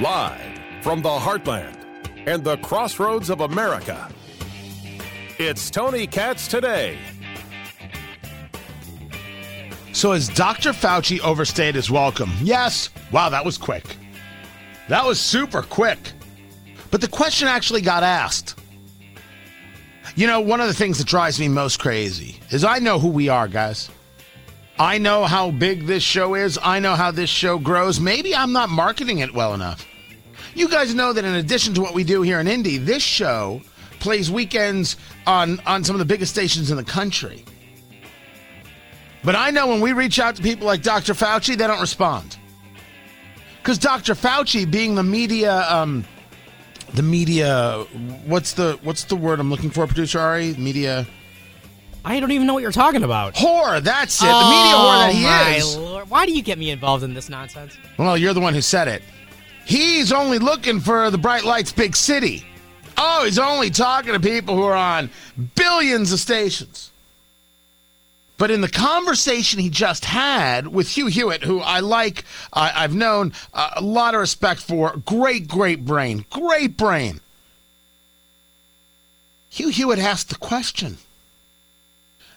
Live from the heartland and the crossroads of America. It's Tony Katz today. So has Dr. Fauci overstayed his welcome? Yes. Wow, that was quick. That was super quick. But the question actually got asked. You know, one of the things that drives me most crazy is I know who we are, guys. I know how big this show is. I know how this show grows. Maybe I'm not marketing it well enough. You guys know that in addition to what we do here in Indy, this show plays weekends on, on some of the biggest stations in the country. But I know when we reach out to people like Dr. Fauci, they don't respond. Because Dr. Fauci, being the media, um, the media, what's the what's the word I'm looking for, producer Ari? Media I don't even know what you're talking about. whore. That's it. the media whore that he Oh, my is. Lord. Why do you get me involved in this nonsense? Well, you're the one who said it. He's only looking for the bright lights, big city. Oh, he's only talking to people who are on billions of stations. But in the conversation he just had with Hugh Hewitt, who I like, I've known uh, a lot of respect for, great, great brain, great brain. Hugh Hewitt asked the question.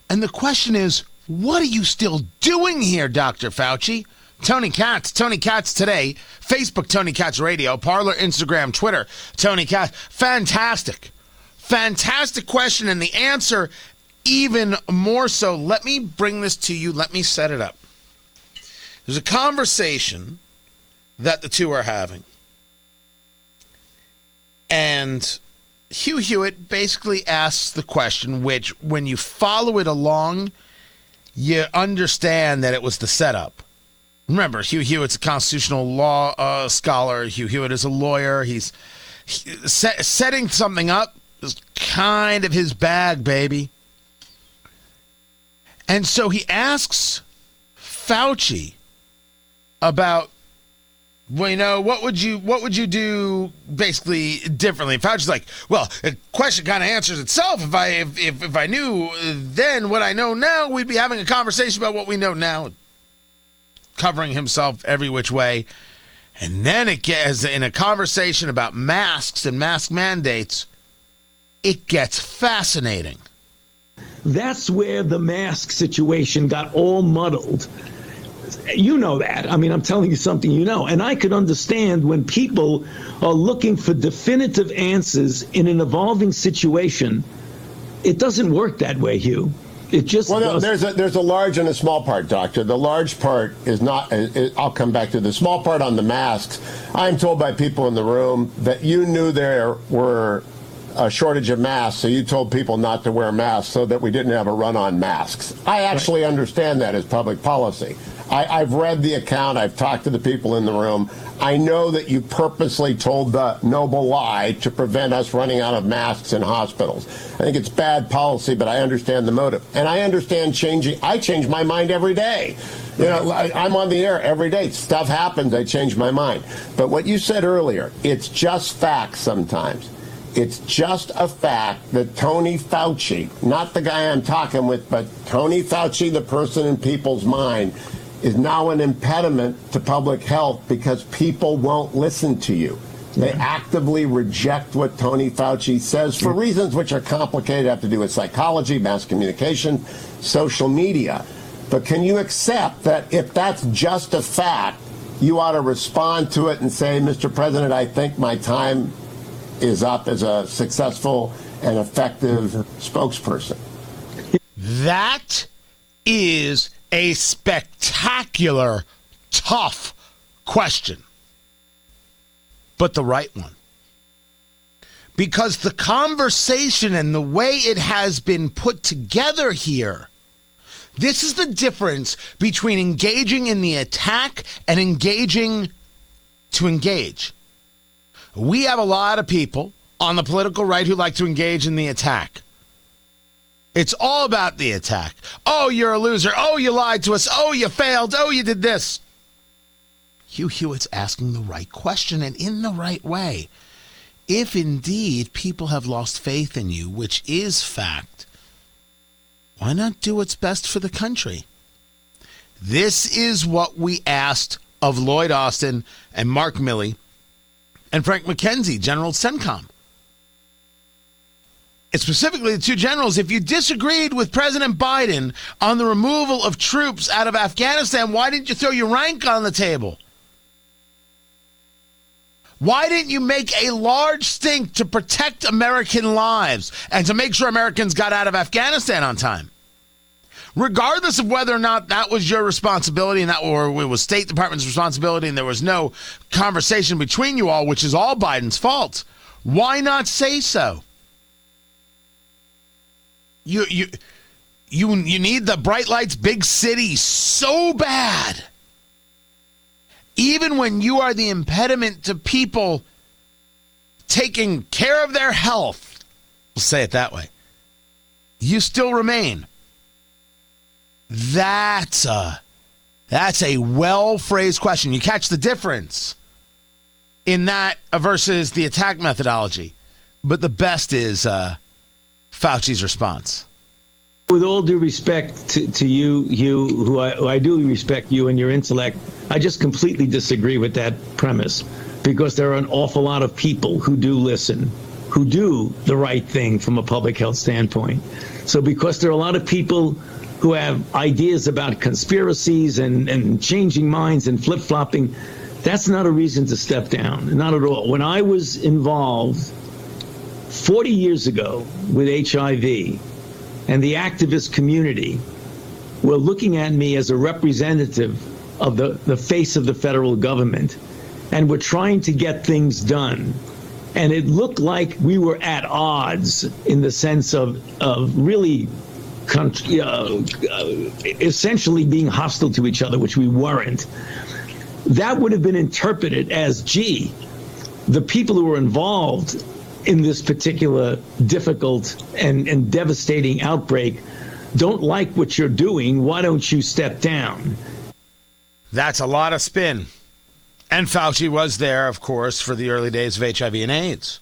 And the question is, what are you still doing here, Dr. Fauci? Tony Katz, Tony Katz today, Facebook, Tony Katz Radio, Parler, Instagram, Twitter, Tony Katz. Fantastic. Fantastic question. And the answer, even more so. Let me bring this to you. Let me set it up. There's a conversation that the two are having. And Hugh Hewitt basically asks the question, which, when you follow it along, you understand that it was the setup. Remember, Hugh Hewitt's a constitutional law uh, scholar. Hugh Hewitt is a lawyer. He's he, set, setting something up is kind of his bag, baby. And so he asks Fauci about well, you know, what would you what would you do basically differently? Fauci's like, well, the question kind of answers itself. If I if, if if I knew then what I know now, we'd be having a conversation about what we know now, covering himself every which way. And then it gets in a conversation about masks and mask mandates, it gets fascinating. That's where the mask situation got all muddled. You know that. I mean, I'm telling you something you know. And I could understand when people are looking for definitive answers in an evolving situation. It doesn't work that way, Hugh. It just Well, no, there's a there's a large and a small part, doctor. The large part is not. it- I'll come back to the small part on the masks. I'm told by people in the room that you knew there were a shortage of masks, so you told people not to wear masks so that we didn't have a run on masks. I actually understand that as public policy. I, I've read the account. I've talked to the people in the room. I know that you purposely told the noble lie to prevent us running out of masks in hospitals. I think it's bad policy, but I understand the motive. And I understand changing. I change my mind every day. You know, I, I'm on the air every day. Stuff happens. I change my mind. But what you said earlier, it's just facts sometimes. It's just a fact that Tony Fauci, not the guy I'm talking with, but Tony Fauci, the person in people's mind, is now an impediment to public health because people won't listen to you. They actively reject what Tony Fauci says for mm-hmm. reasons which are complicated, have to do with psychology, mass communication, social media. But can you accept that if that's just a fact, you ought to respond to it and say, Mr. President, I think my time is up as a successful and effective mm-hmm. spokesperson. That is a spectacular, tough question, but the right one. Because the conversation and the way it has been put together here, this is the difference between engaging in the attack and engaging to engage. We have a lot of people on the political right who like to engage in the attack. It's all about the attack. Oh, you're a loser. Oh, you lied to us. Oh, you failed. Oh, you did this. Hugh Hewitt's asking the right question and in the right way. If indeed people have lost faith in you, which is fact, why not do what's best for the country? This is what we asked of Lloyd Austin and Mark Milley and Frank McKenzie, General CENTCOM. Specifically, the two generals, if you disagreed with President Biden on the removal of troops out of Afghanistan, why didn't you throw your rank on the table? Why didn't you make a large stink to protect American lives and to make sure Americans got out of Afghanistan on time? Regardless of whether or not that was your responsibility and that or it was State Department's responsibility and there was no conversation between you all, which is all Biden's fault, why not say so? You you you you need the bright lights, big city so bad even when you are the impediment to people taking care of their health, we'll say it that way, you still remain. That's a that's a well phrased question. You catch the difference in that versus the attack methodology. But the best is uh, Fauci's response with all due respect to, to you, you who I, who I do respect you and your intellect, I just completely disagree with that premise because there are an awful lot of people who do listen, who do the right thing from a public health standpoint. So because there are a lot of people who have ideas about conspiracies and, and changing minds and flip flopping, that's not a reason to step down. Not at all. When I was involved 40 years ago with HIV, and the activist community were looking at me as a representative of the, the face of the federal government and were trying to get things done. And it looked like we were at odds in the sense of, of really uh, uh, essentially being hostile to each other, which we weren't. That would have been interpreted as, gee, the people who were involved in this particular difficult and, and devastating outbreak don't like what you're doing. Why don't you step down? That's a lot of spin. And Fauci was there, of course, for the early days of HIV and AIDS.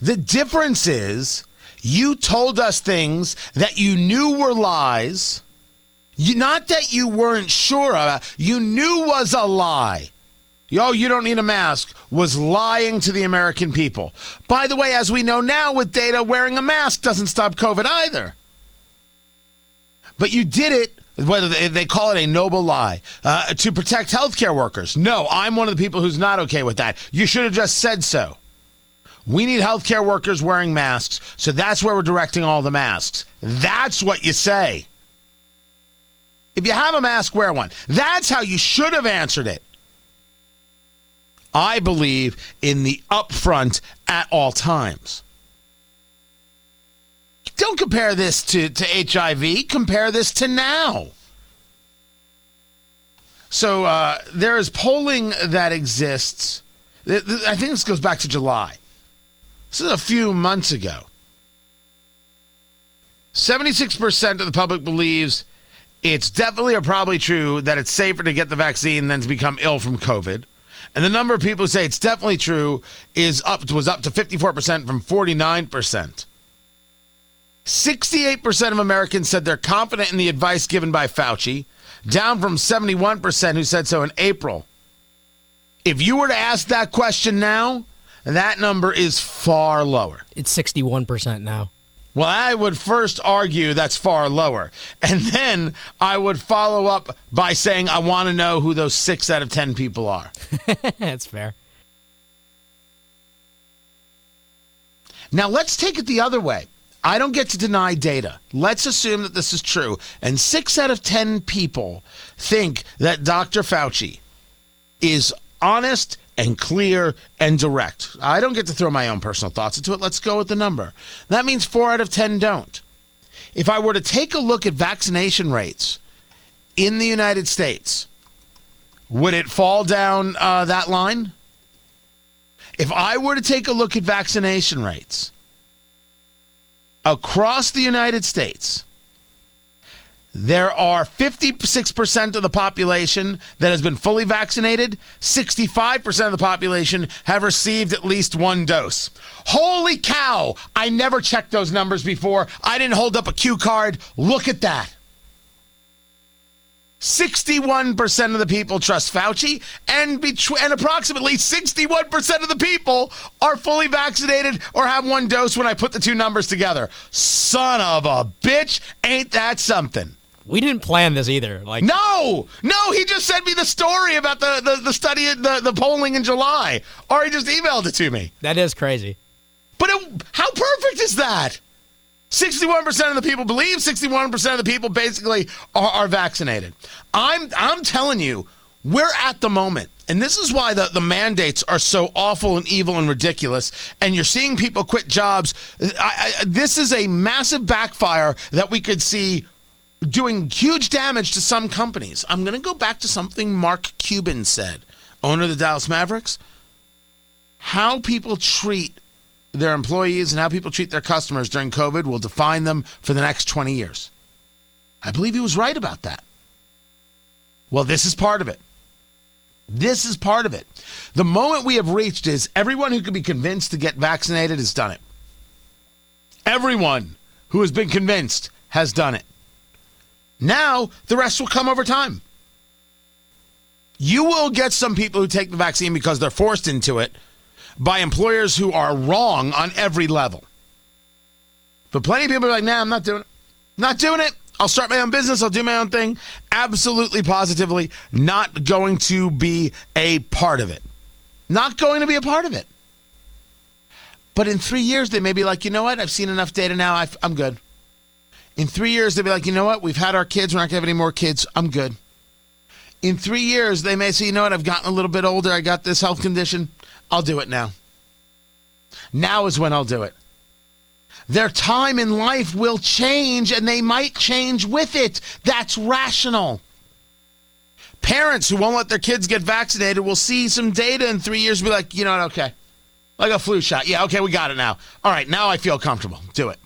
The difference is you told us things that you knew were lies, not that you weren't sure about, you knew was a lie yo, you don't need a mask, was lying to the American people. By the way, as we know now with data, wearing a mask doesn't stop COVID either. But you did it, whether they call it a noble lie, uh, to protect healthcare workers. No, I'm one of the people who's not okay with that. You should have just said so. We need healthcare workers wearing masks, so that's where we're directing all the masks. That's what you say. If you have a mask, wear one. That's how you should have answered it. I believe in the upfront at all times. Don't compare this to, to HIV, compare this to now. So uh, there is polling that exists. I think this goes back to July. This is a few months ago. 76% of the public believes it's definitely or probably true that it's safer to get the vaccine than to become ill from COVID. And the number of people who say it's definitely true is up was up to 54% from 49%. 68% of Americans said they're confident in the advice given by Fauci, down from 71% who said so in April. If you were to ask that question now, that number is far lower. It's 61% now. Well, I would first argue that's far lower. And then I would follow up by saying, I want to know who those six out of 10 people are. that's fair. Now, let's take it the other way. I don't get to deny data. Let's assume that this is true. And six out of 10 people think that Dr. Fauci is honest and clear and direct. I don't get to throw my own personal thoughts into it. Let's go with the number. That means four out of 10 don't. If I were to take a look at vaccination rates in the United States, would it fall down uh, that line? If I were to take a look at vaccination rates across the United States, there are 56% of the population that has been fully vaccinated. 65% of the population have received at least one dose. Holy cow! I never checked those numbers before. I didn't hold up a cue card. Look at that. 61% of the people trust Fauci, and, and approximately 61% of the people are fully vaccinated or have one dose when I put the two numbers together. Son of a bitch, ain't that something? We didn't plan this either. Like, No, no, he just sent me the story about the, the, the study, the, the polling in July, or he just emailed it to me. that is crazy. But it, how perfect is that? 61% of the people believe, 61% of the people basically are, are vaccinated. I'm, I'm telling you, we're at the moment. And this is why the, the mandates are so awful and evil and ridiculous. And you're seeing people quit jobs. I, I, this is a massive backfire that we could see doing huge damage to some companies. I'm going to go back to something Mark Cuban said, owner of the Dallas Mavericks. How people treat their employees and how people treat their customers during COVID will define them for the next 20 years. I believe he was right about that. Well, this is part of it. This is part of it. The moment we have reached is everyone who can be convinced to get vaccinated has done it. Everyone who has been convinced has done it. Now, the rest will come over time. You will get some people who take the vaccine because they're forced into it by employers who are wrong on every level. But plenty of people are like, nah, I'm not doing it. Not doing it. I'll start my own business. I'll do my own thing. Absolutely, positively, not going to be a part of it. Not going to be a part of it. But in three years, they may be like, you know what? I've seen enough data now. i am good. In three years, they'll be like, you know what? We've had our kids. We're not going to have any more kids. I'm good. In three years, they may say, you know what? I've gotten a little bit older. I got this health condition. I'll do it now. Now is when I'll do it. Their time in life will change and they might change with it. That's rational. Parents who won't let their kids get vaccinated will see some data in three years and be like, you know what, okay. Like a flu shot. Yeah, okay, we got it now. All right, now I feel comfortable. Do it.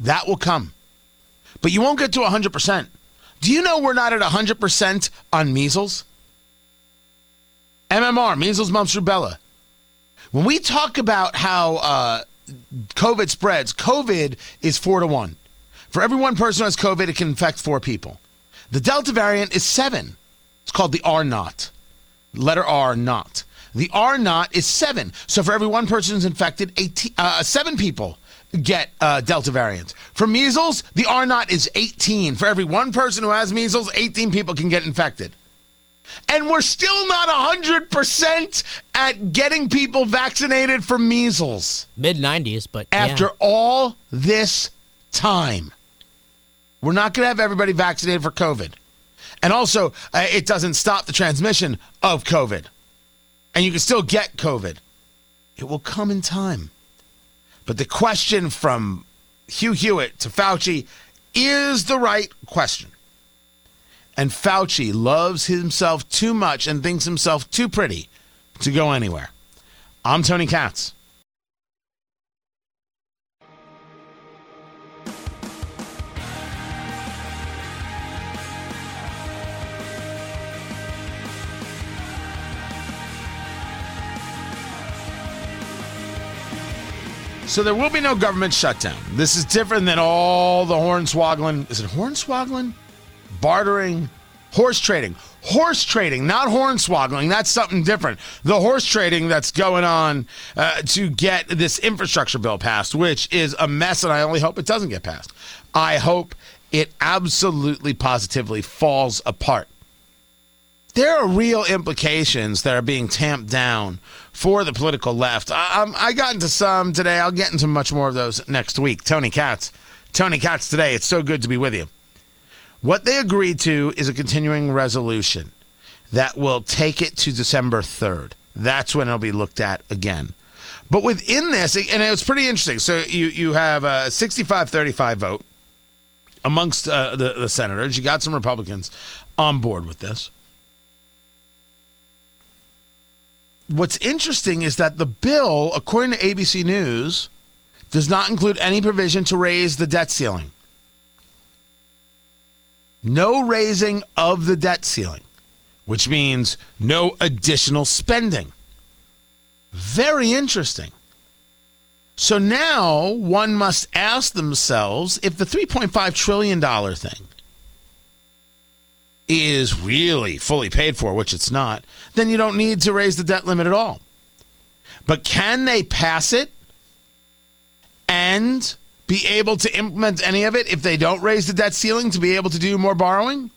That will come. But you won't get to 100%. Do you know we're not at 100% on measles? MMR, measles, mumps, rubella. When we talk about how uh, COVID spreads, COVID is four to one. For every one person who has COVID, it can infect four people. The Delta variant is seven. It's called the R naught. Letter R naught. The R naught is seven. So for every one person who's infected, 18, uh, seven people get uh, Delta variant. For measles, the R naught is 18. For every one person who has measles, 18 people can get infected. And we're still not 100% at getting people vaccinated for measles. Mid 90s, but After yeah. all this time, we're not going to have everybody vaccinated for COVID. And also, uh, it doesn't stop the transmission of COVID. And you can still get COVID. It will come in time. But the question from Hugh Hewitt to Fauci is the right question. And Fauci loves himself too much and thinks himself too pretty to go anywhere. I'm Tony Katz. So there will be no government shutdown. This is different than all the hornswoggling. Is it hornswoggling? Bartering? Horse trading. Horse trading, not hornswoggling. That's something different. The horse trading that's going on uh, to get this infrastructure bill passed, which is a mess, and I only hope it doesn't get passed. I hope it absolutely positively falls apart there are real implications that are being tamped down for the political left. I, I got into some today. I'll get into much more of those next week. Tony Katz. Tony Katz today. It's so good to be with you. What they agreed to is a continuing resolution that will take it to December 3rd. That's when it'll be looked at again. But within this, and it was pretty interesting. So you, you have a 65 35 vote amongst uh, the, the senators. You got some Republicans on board with this. What's interesting is that the bill, according to ABC News, does not include any provision to raise the debt ceiling. No raising of the debt ceiling, which means no additional spending. Very interesting. So now one must ask themselves if the $3.5 trillion thing is really fully paid for, which it's not, then you don't need to raise the debt limit at all. But can they pass it and be able to implement any of it if they don't raise the debt ceiling to be able to do more borrowing?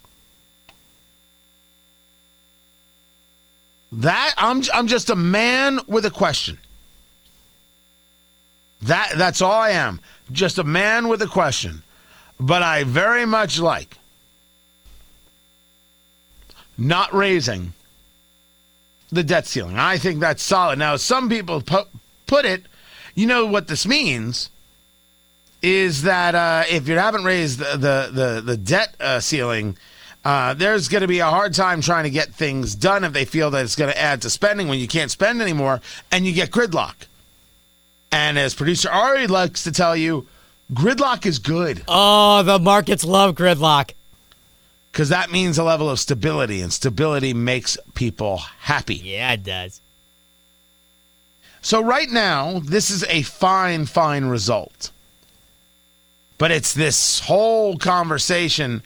That I'm I'm just a man with a question. That that's all I am. Just a man with a question. But I very much like not raising the debt ceiling. I think that's solid. Now, some people pu- put it, you know what this means is that uh, if you haven't raised the the the, the debt uh, ceiling, uh, there's going to be a hard time trying to get things done if they feel that it's going to add to spending when you can't spend anymore, and you get gridlock. And as producer Ari likes to tell you, gridlock is good Oh, the markets love gridlock. Because that means a level of stability, and stability makes people happy. Yeah, it does. So right now, this is a fine, fine result. But it's this whole conversation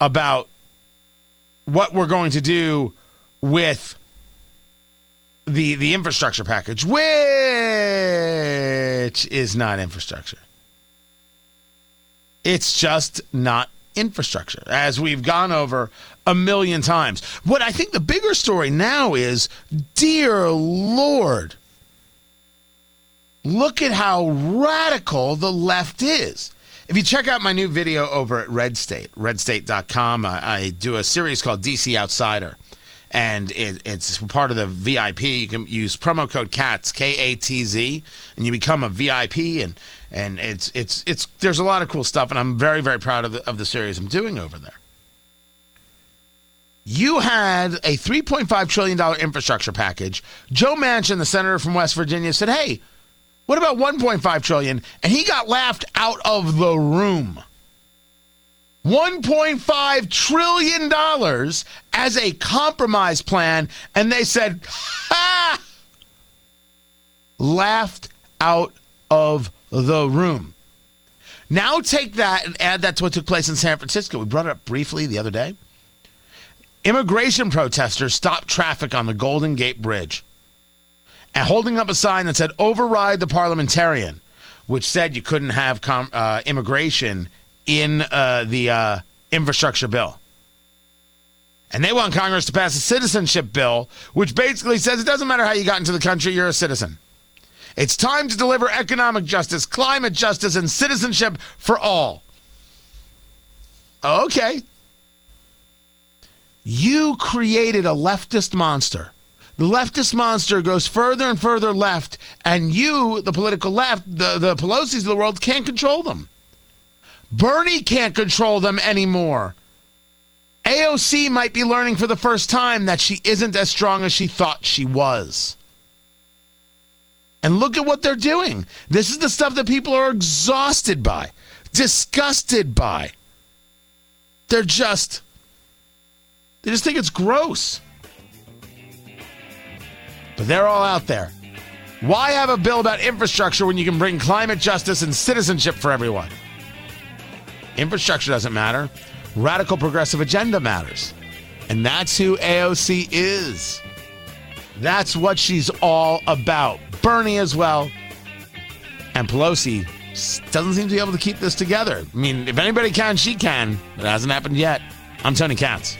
about what we're going to do with the the infrastructure package, which is not infrastructure. It's just not infrastructure, as we've gone over a million times. What I think the bigger story now is, dear Lord, look at how radical the left is. If you check out my new video over at Red State, redstate.com, I, I do a series called DC Outsider. And it, it's part of the VIP. You can use promo code KATZ, K A T Z, and you become a VIP. And, and it's, it's, it's, there's a lot of cool stuff. And I'm very, very proud of the, of the series I'm doing over there. You had a $3.5 trillion infrastructure package. Joe Manchin, the senator from West Virginia, said, hey, what about 1.5 trillion? And he got laughed out of the room. 1.5 trillion dollars as a compromise plan and they said, "Ha!" laughed out of the room. Now take that and add that to what took place in San Francisco. We brought it up briefly the other day. Immigration protesters stopped traffic on the Golden Gate Bridge and holding up a sign that said override the parliamentarian, which said you couldn't have com- uh, immigration in uh, the uh, infrastructure bill. And they want Congress to pass a citizenship bill, which basically says it doesn't matter how you got into the country, you're a citizen. It's time to deliver economic justice, climate justice, and citizenship for all. Okay. You created a leftist monster the leftist monster goes further and further left, and you, the political left, the, the Pelosi's of the world, can't control them. Bernie can't control them anymore. AOC might be learning for the first time that she isn't as strong as she thought she was. And look at what they're doing. This is the stuff that people are exhausted by, disgusted by. They're just, they just think it's gross. But they're all out there. Why have a bill about infrastructure when you can bring climate justice and citizenship for everyone? Infrastructure doesn't matter. Radical progressive agenda matters. And that's who AOC is. That's what she's all about. Bernie as well. And Pelosi doesn't seem to be able to keep this together. I mean, if anybody can, she can. It hasn't happened yet. I'm Tony Katz.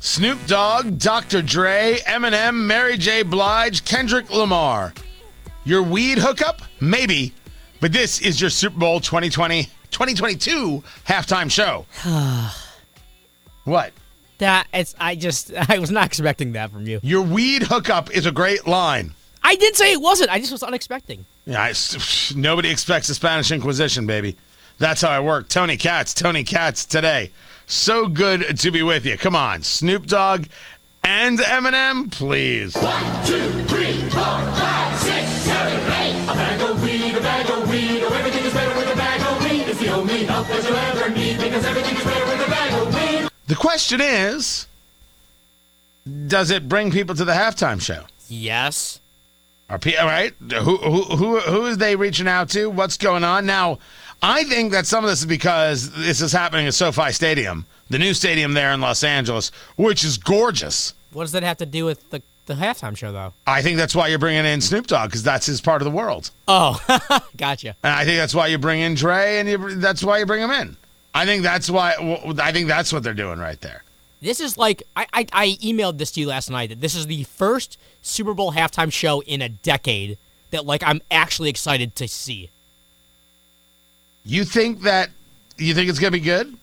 Snoop Dogg, Dr. Dre, Eminem, Mary J. Blige, Kendrick Lamar. Your weed hookup? Maybe. But this is your Super Bowl 2020 2022 halftime show. what? That it's. I just. I was not expecting that from you. Your weed hookup is a great line. I did say it wasn't. I just was unexpecting. Yeah, I, nobody expects the Spanish Inquisition, baby. That's how I work. Tony Katz, Tony Katz today. So good to be with you. Come on, Snoop Dogg and Eminem, please. One, two, three, four, five, that you'll ever need because everything is better with a bag of. The question is does it bring people to the halftime show? Yes. Are pe- all right? Who who who who is they reaching out to? What's going on now? I think that some of this is because this is happening at SoFi Stadium, the new stadium there in Los Angeles, which is gorgeous. What does that have to do with the the halftime show though? I think that's why you're bringing in Snoop Dogg because that's his part of the world, Oh, gotcha. and I think that's why you bring in Dre, and you, that's why you bring him in. I think that's why. I think that's what they're doing right there. This is like I, I I emailed this to you last night that this is the first Super Bowl halftime show in a decade that like I'm actually excited to see. You think that you think it's gonna be good?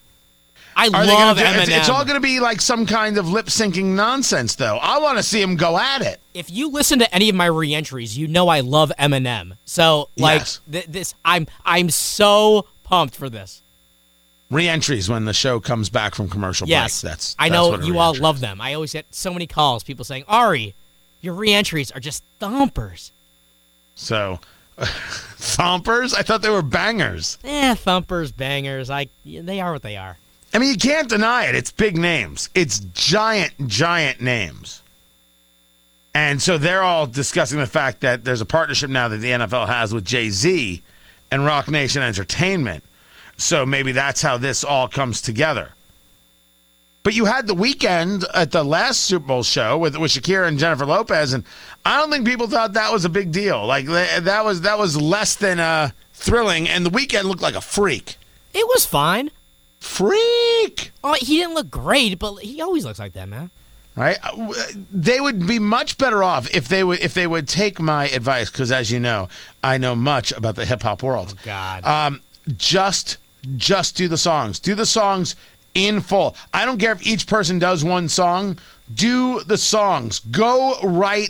I Are they love gonna do, Eminem. it's, it's all going to be like some kind of lip syncing nonsense, though. I want to see him go at it. if you listen to any of my reentries, you know I love Eminem. So like Yes. th- this, I'm I'm so pumped for this. Re-entries when the show comes back from commercial Yes, break. That's I know you all love is. them. I always get so many calls, people saying, "Ari, your reentries are just thumpers." So, thumpers. I thought they were bangers. Eh, thumpers, bangers. I they are what they are. I mean, you can't deny it. It's big names. It's giant, giant names. And so they're all discussing the fact that there's a partnership now that the NFL has with Jay Z and Roc Nation Entertainment. So maybe that's how this all comes together. But you had the Weeknd at the last Super Bowl show with, with Shakira and Jennifer Lopez, and I don't think people thought that was a big deal. Like that was that was less than uh, thrilling, and the Weeknd looked like a freak. It was fine. Freak. Oh, he didn't look great, but he always looks like that, man. right? Uh, They would be much better off if they would if they would take my advice because, as you know, I know much about the hip hop world. God. Um, just just do the songs. Do the songs in full. I don't care if each person does one song. Do the songs. Go right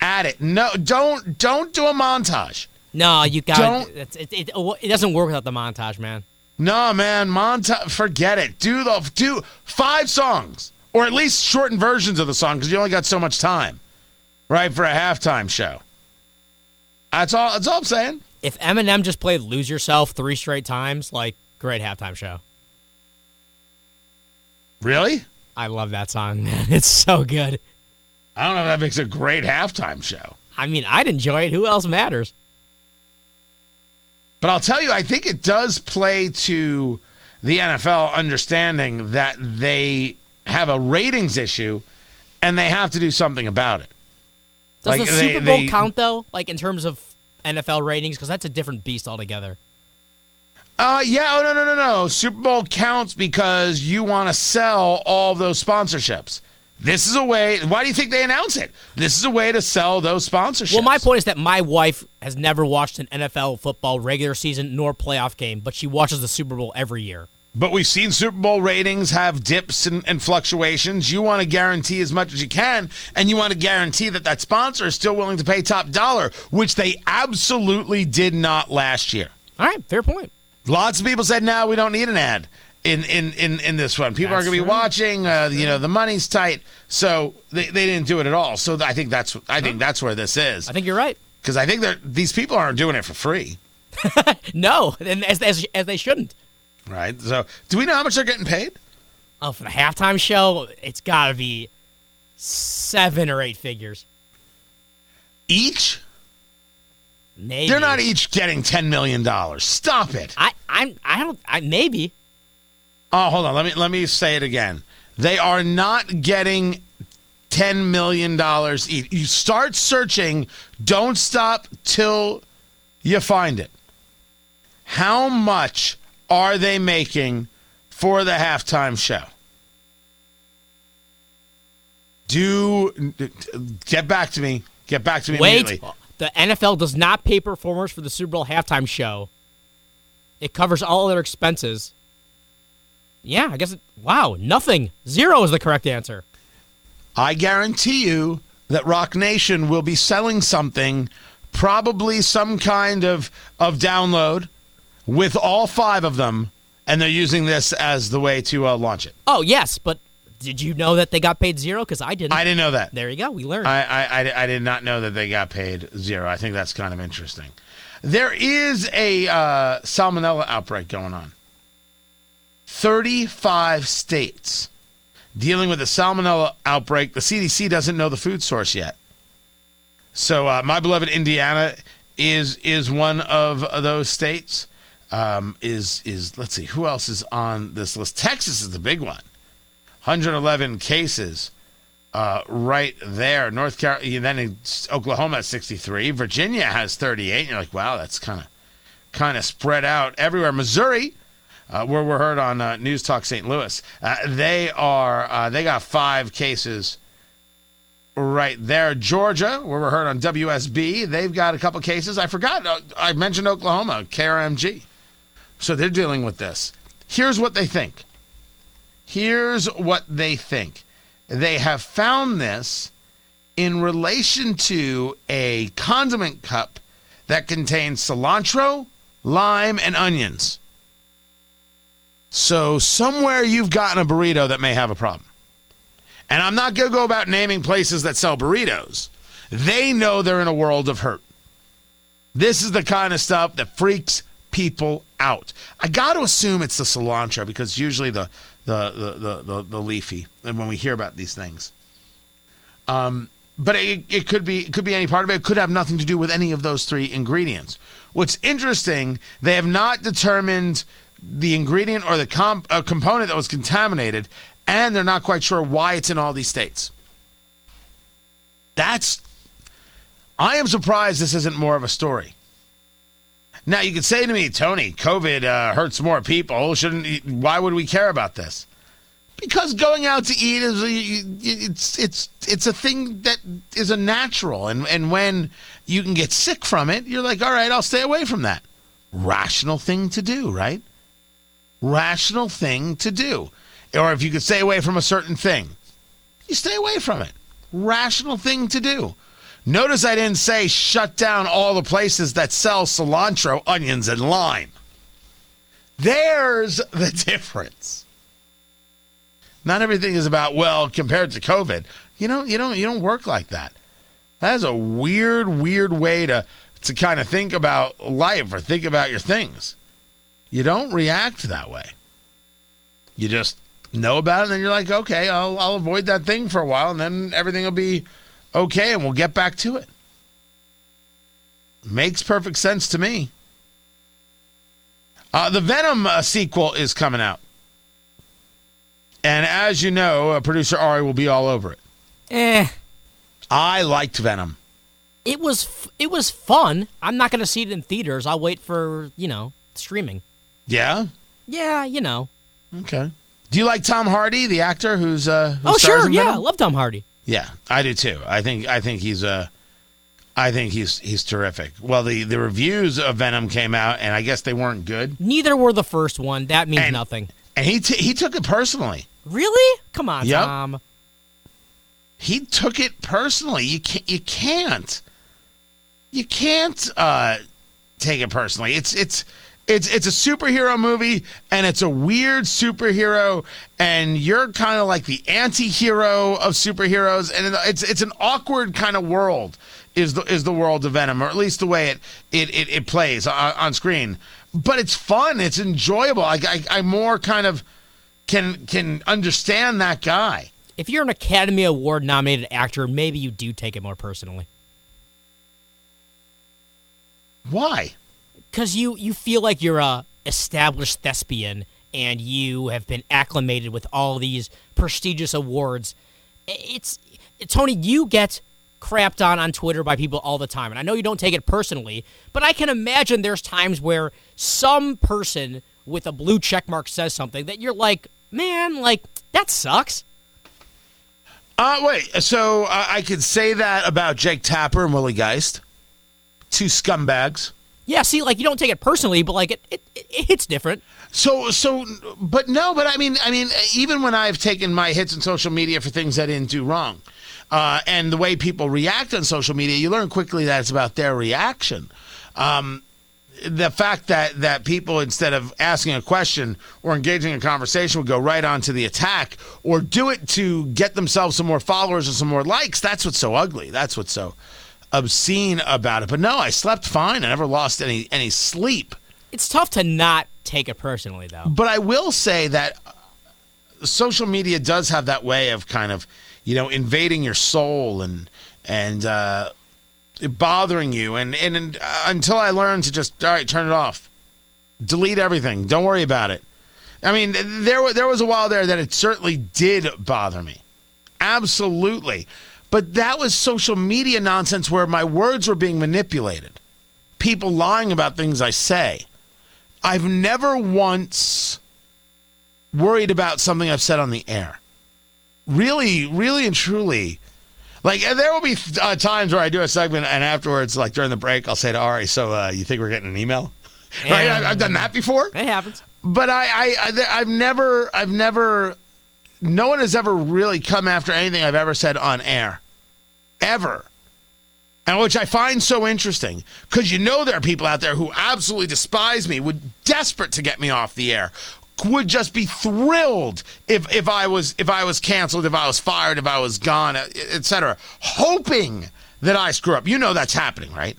at it. No, don't don't do a montage. no, you got it. It, it. it doesn't work without the montage, man. No, man, montage. Forget it. Do the do five songs, or at least shortened versions of the song, because you only got so much time, right, for a halftime show. That's all. That's all I'm saying. If Eminem just played "Lose Yourself" three straight times, like great halftime show. Really? I love that song, man. It's so good. I don't know if that makes a great halftime show, I mean, I'd enjoy it. Who else matters? But I'll tell you, I think it does play to the NFL understanding that they have a ratings issue, and they have to do something about it. Does Like, the Super Bowl they- count though? Like in terms of NFL ratings, because that's a different beast altogether. Uh, yeah. Oh, no, no, no, no. Super Bowl counts because you want to sell all those sponsorships. This is a way. Why do you think they announce it? This is a way to sell those sponsorships. Well, my point is that my wife has never watched an NFL football regular season nor playoff game, but she watches the Super Bowl every year. But we've seen Super Bowl ratings have dips and, and fluctuations. You want to guarantee as much as you can, and you want to guarantee that that sponsor is still willing to pay top dollar, which they absolutely did not last year. All right, fair point. Lots of people said, "No, we don't need an ad in in in, in this one. People That's are going to be true. watching. Uh, you know, the money's tight, so they, they didn't do it at all. So I think that's I think that's where this is I think you're right. because I think that these people aren't doing it for free, No, and as, as as they shouldn't. right? So do we know how much they're getting paid? Oh, for the halftime show, it's got to be seven or eight figures. Each? Maybe They're not each getting ten million dollars. Stop it. I I'm I don't I maybe. Oh, hold on. Let me let me say it again. They are not getting ten million dollars each. You start searching. Don't stop till you find it. How much are they making for the halftime show? Do get back to me. Get back to me Wait, immediately. the NFL does not pay performers for the Super Bowl halftime show. It covers all their expenses. Yeah, I guess. It, wow, nothing. Zero is the correct answer. I guarantee you that Roc Nation will be selling something, probably some kind of of download with all five of them, and they're using this as the way to uh, launch it. Oh yes, but did you know that they got paid zero? Because I didn't. I didn't know that. there you go. We learned. I, I, I, I did not know that they got paid zero. I think that's kind of interesting. There is a uh, salmonella outbreak going on. 35 states dealing with a salmonella outbreak. The CDC doesn't know the food source yet. So uh, my beloved Indiana is is one of those states. Um, is is let's see who else is on this list. Texas is the big one. 111 cases uh, right there. North Carolina, then Oklahoma has 63. Virginia has 38. And you're like, wow, that's kind of kind of spread out everywhere. Missouri, uh, where we're heard on uh, News Talk St. Louis, uh, they are uh, they got five cases right there. Georgia, where we're heard on WSB, they've got a couple cases. I forgot. uh, I mentioned Oklahoma, KRMG. So they're dealing with this. Here's what they think. Here's what they think. They have found this in relation to a condiment cup that contains cilantro, lime, and onions. So somewhere you've gotten a burrito that may have a problem. And I'm not going to go about naming places that sell burritos. They know they're in a world of hurt. This is the kind of stuff that freaks people out. I got to assume it's the cilantro because usually the the the the, the, the leafy and when we hear about these things. Um, but it, it could be it could be any part of it. It could have nothing to do with any of those three ingredients. What's interesting, they have not determined the ingredient or the comp, uh, component that was contaminated, and they're not quite sure why it's in all these states. That's. I am surprised this isn't more of a story. Now you could say to me, Tony, COVID uh, hurts more people. Shouldn't? Why would we care about this? Because going out to eat is it's it's it's a thing that is a natural, and and when you can get sick from it, you're like, all right, I'll stay away from that. Rational thing to do, right? Rational thing to do. Or if you could stay away from a certain thing, you stay away from it. Rational thing to do. Notice I didn't say shut down all the places that sell cilantro, onions, and lime. There's the difference. Not everything is about well compared to COVID. You know, you don't you don't work like that. That is a weird, weird way to to kind of think about life or think about your things. You don't react that way. You just know about it, and then you're like, okay, I'll I'll avoid that thing for a while, and then everything will be okay, and we'll get back to it. Makes perfect sense to me. Uh, the Venom uh, sequel is coming out. And as you know, uh, producer Ari will be all over it. Eh. I liked Venom. It was f- it was fun. I'm not going to see it in theaters. I'll wait for you know streaming. Yeah? Yeah, you know. Okay. Do you like Tom Hardy, the actor who's uh who Oh sure, yeah. I love Tom Hardy. Yeah, I do too. I think I think he's uh I think he's he's terrific. Well, the the reviews of Venom came out and I guess they weren't good. Neither were the first one. That means And- nothing. And he t- he took it personally. Really? Come on, Yep. Tom. He took it personally. You can't you can't you can't uh take it personally. It's it's it's it's a superhero movie and it's a weird superhero and you're kind of like the anti-hero of superheroes and it's it's an awkward kind of world is the is the world of Venom or at least the way it it it, it plays on, on screen. But it's fun. It's enjoyable. I, I I more kind of can can understand that guy. If you're an Academy Award nominated actor, maybe you do take it more personally. Why? Because you you feel like you're a established thespian and you have been acclimated with all these prestigious awards. It's Tony, you get crapped on on Twitter by people all the time, and I know you don't take it personally, but I can imagine there's times where some person with a blue check mark says something that you're like, man, like that sucks. Uh, wait. So uh, I could say that about Jake Tapper and Willie Geist, two scumbags. Yeah, see, like you don't take it personally, but like it, it, it hits different. So, so, but no, but I mean, I mean, even when I've taken my hits on social media for things I didn't do wrong, uh, and the way people react on social media, you learn quickly that it's about their reaction. Um, the fact that that people instead of asking a question or engaging in a conversation would go right on to the attack or do it to get themselves some more followers or some more likes that's what's so ugly that's what's so obscene about it but no i slept fine i never lost any any sleep It's tough to not take it personally, though. but I will say that social media does have that way of kind of, you know, invading your soul and and uh, bothering you. And and, and uh, until I learned to just all right, turn it off, delete everything, don't worry about it. I mean, there there was a while there that it certainly did bother me, absolutely. But that was social media nonsense where my words were being manipulated, people lying about things I say. I've never once worried about something I've said on the air. Really, really and truly. Like, and there will be uh, times where I do a segment and afterwards, like during the break, I'll say to Ari, So, uh, you think we're getting an email? right? I- I've done that before. It happens. But I, I, I, I've never, I've never, no one has ever really come after anything I've ever said on air. Ever. And which I find so interesting because you know there are people out there who absolutely despise me, would desperate to get me off the air, would just be thrilled if if I was if I was canceled, if I was fired, if I was gone, etc. Hoping that I screw up. You know that's happening, right?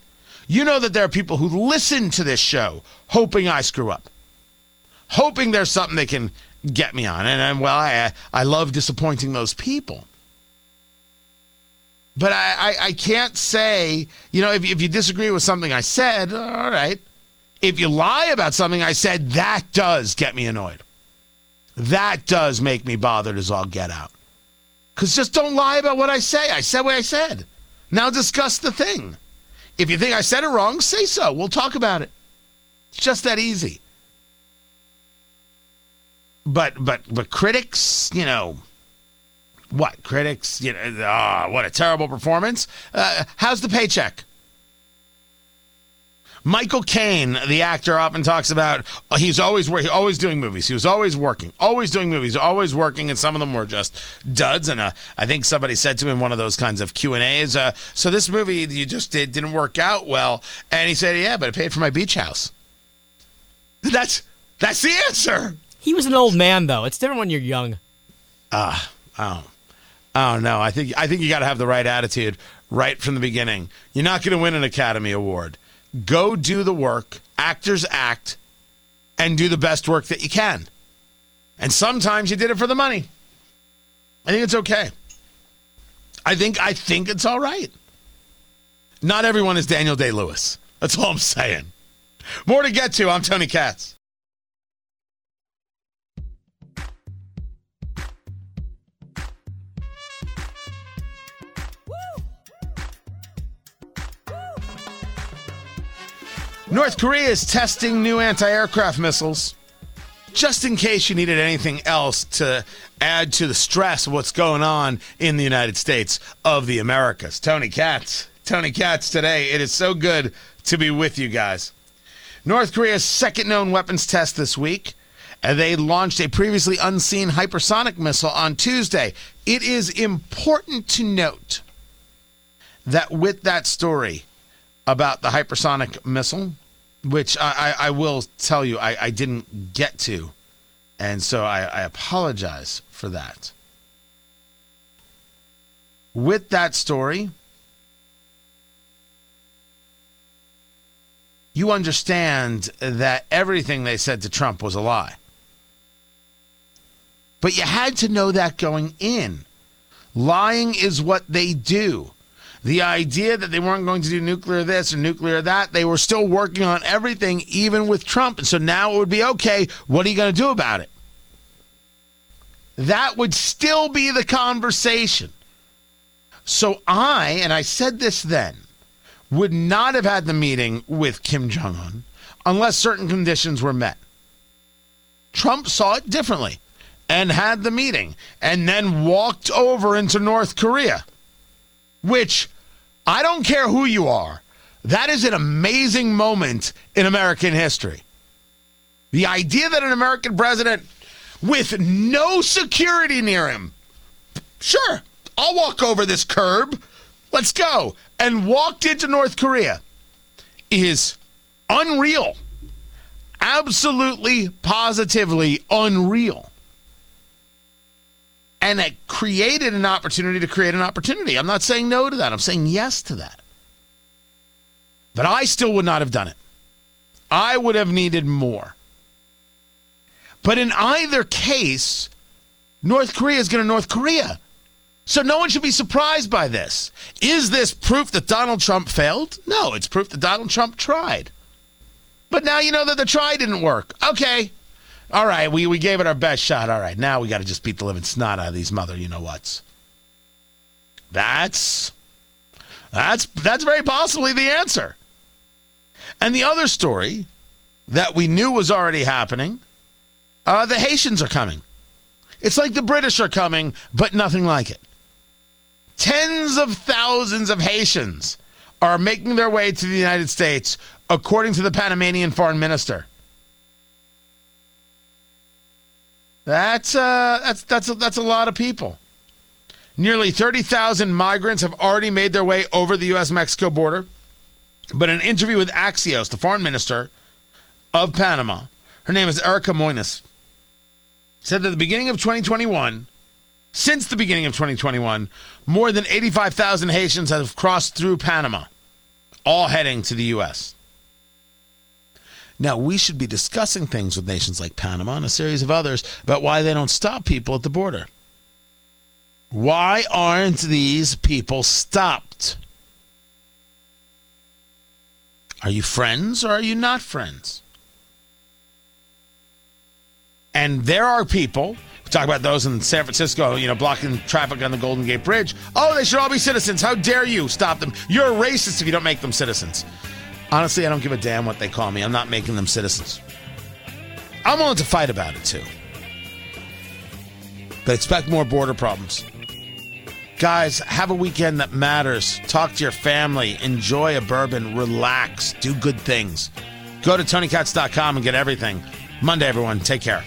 You know that there are people who listen to this show hoping I screw up, hoping there's something they can get me on, and, and well, I I love disappointing those people. But I, I, I can't say, you know, if, if you disagree with something I said, all right. If you lie about something I said, that does get me annoyed. That does make me bothered as all get out. Because just don't lie about what I say. I said what I said. Now discuss the thing. If you think I said it wrong, say so. We'll talk about it. It's just that easy. But but but critics, you know, what critics? You know, ah, what a terrible performance. Uh, how's the paycheck? Michael Caine, the actor, often talks about uh, he's always working, always doing movies. He was always working, always doing movies, always working, and some of them were just duds. And uh, I think somebody said to him in one of those kinds of Q and A's, uh, "So this movie you just did didn't work out well," and he said, "Yeah, but it paid for my beach house." That's that's the answer. He was an old man, though. It's different when you're young. Ah, oh, oh no! I think I think you got to have the right attitude right from the beginning. You're not going to win an Academy Award. Go do the work. Actors act, and do the best work that you can. And sometimes you did it for the money. I think it's okay. I think I think it's all right. Not everyone is Daniel Day Lewis. That's all I'm saying. More to get to. I'm Tony Katz. North Korea is testing new anti aircraft missiles. Just in case you needed anything else to add to the stress of what's going on in the United States of the Americas. Tony Katz. Tony Katz today. It is so good to be with you guys. North Korea's second known weapons test this week. And they launched a previously unseen hypersonic missile on Tuesday. It is important to note that with that story about the hypersonic missile, which I, I, I will tell you I, I didn't get to. And so I, I apologize for that. With that story, you understand that everything they said to Trump was a lie. But you had to know that going in. Lying is what they do. The idea that they weren't going to do nuclear this or nuclear that, they were still working on everything, even with Trump. And so now it would be okay. What are you going to do about it? That would still be the conversation. So I, and I said this then, would not have had the meeting with Kim Jong un unless certain conditions were met. Trump saw it differently and had the meeting and then walked over into North Korea, which I don't care who you are. That is an amazing moment in American history. The idea that an American president with no security near him, sure, I'll walk over this curb, let's go, and walked into North Korea is unreal. Absolutely, positively unreal. And it created an opportunity to create an opportunity. I'm not saying no to that. I'm saying yes to that. But I still would not have done it. I would have needed more. But in either case, North Korea is going to North Korea. So no one should be surprised by this. Is this proof that Donald Trump failed? No, it's proof that Donald Trump tried. But now you know that the try didn't work. Okay. All right, we, we gave it our best shot. All right, now we got to just beat the living snot out of these mother you know whats. That's that's that's very possibly the answer. And the other story that we knew was already happening, uh, the Haitians are coming. It's like the British are coming, but nothing like it. Tens of thousands of Haitians are making their way to the United States, according to the Panamanian foreign minister. That's uh, that's that's a, that's a lot of people. Nearly 30,000 migrants have already made their way over the U.S. Mexico border. But an interview with Axios, the foreign minister of Panama, her name is Erika Mouynes, said that at the beginning of 2021, since the beginning of 2021, more than 85,000 Haitians have crossed through Panama, all heading to the U.S. Now, we should be discussing things with nations like Panama and a series of others about why they don't stop people at the border. Why aren't these people stopped? Are you friends or are you not friends? And there are people, we talk about those in San Francisco, you know, blocking traffic on the Golden Gate Bridge. Oh, they should all be citizens. How dare you stop them? You're a racist if you don't make them citizens. Honestly, I don't give a damn what they call me. I'm not making them citizens. I'm willing to fight about it too. But expect more border problems. Guys, have a weekend that matters. Talk to your family. Enjoy a bourbon. Relax. Do good things. Go to TonyKatz.com and get everything. Monday, everyone. Take care.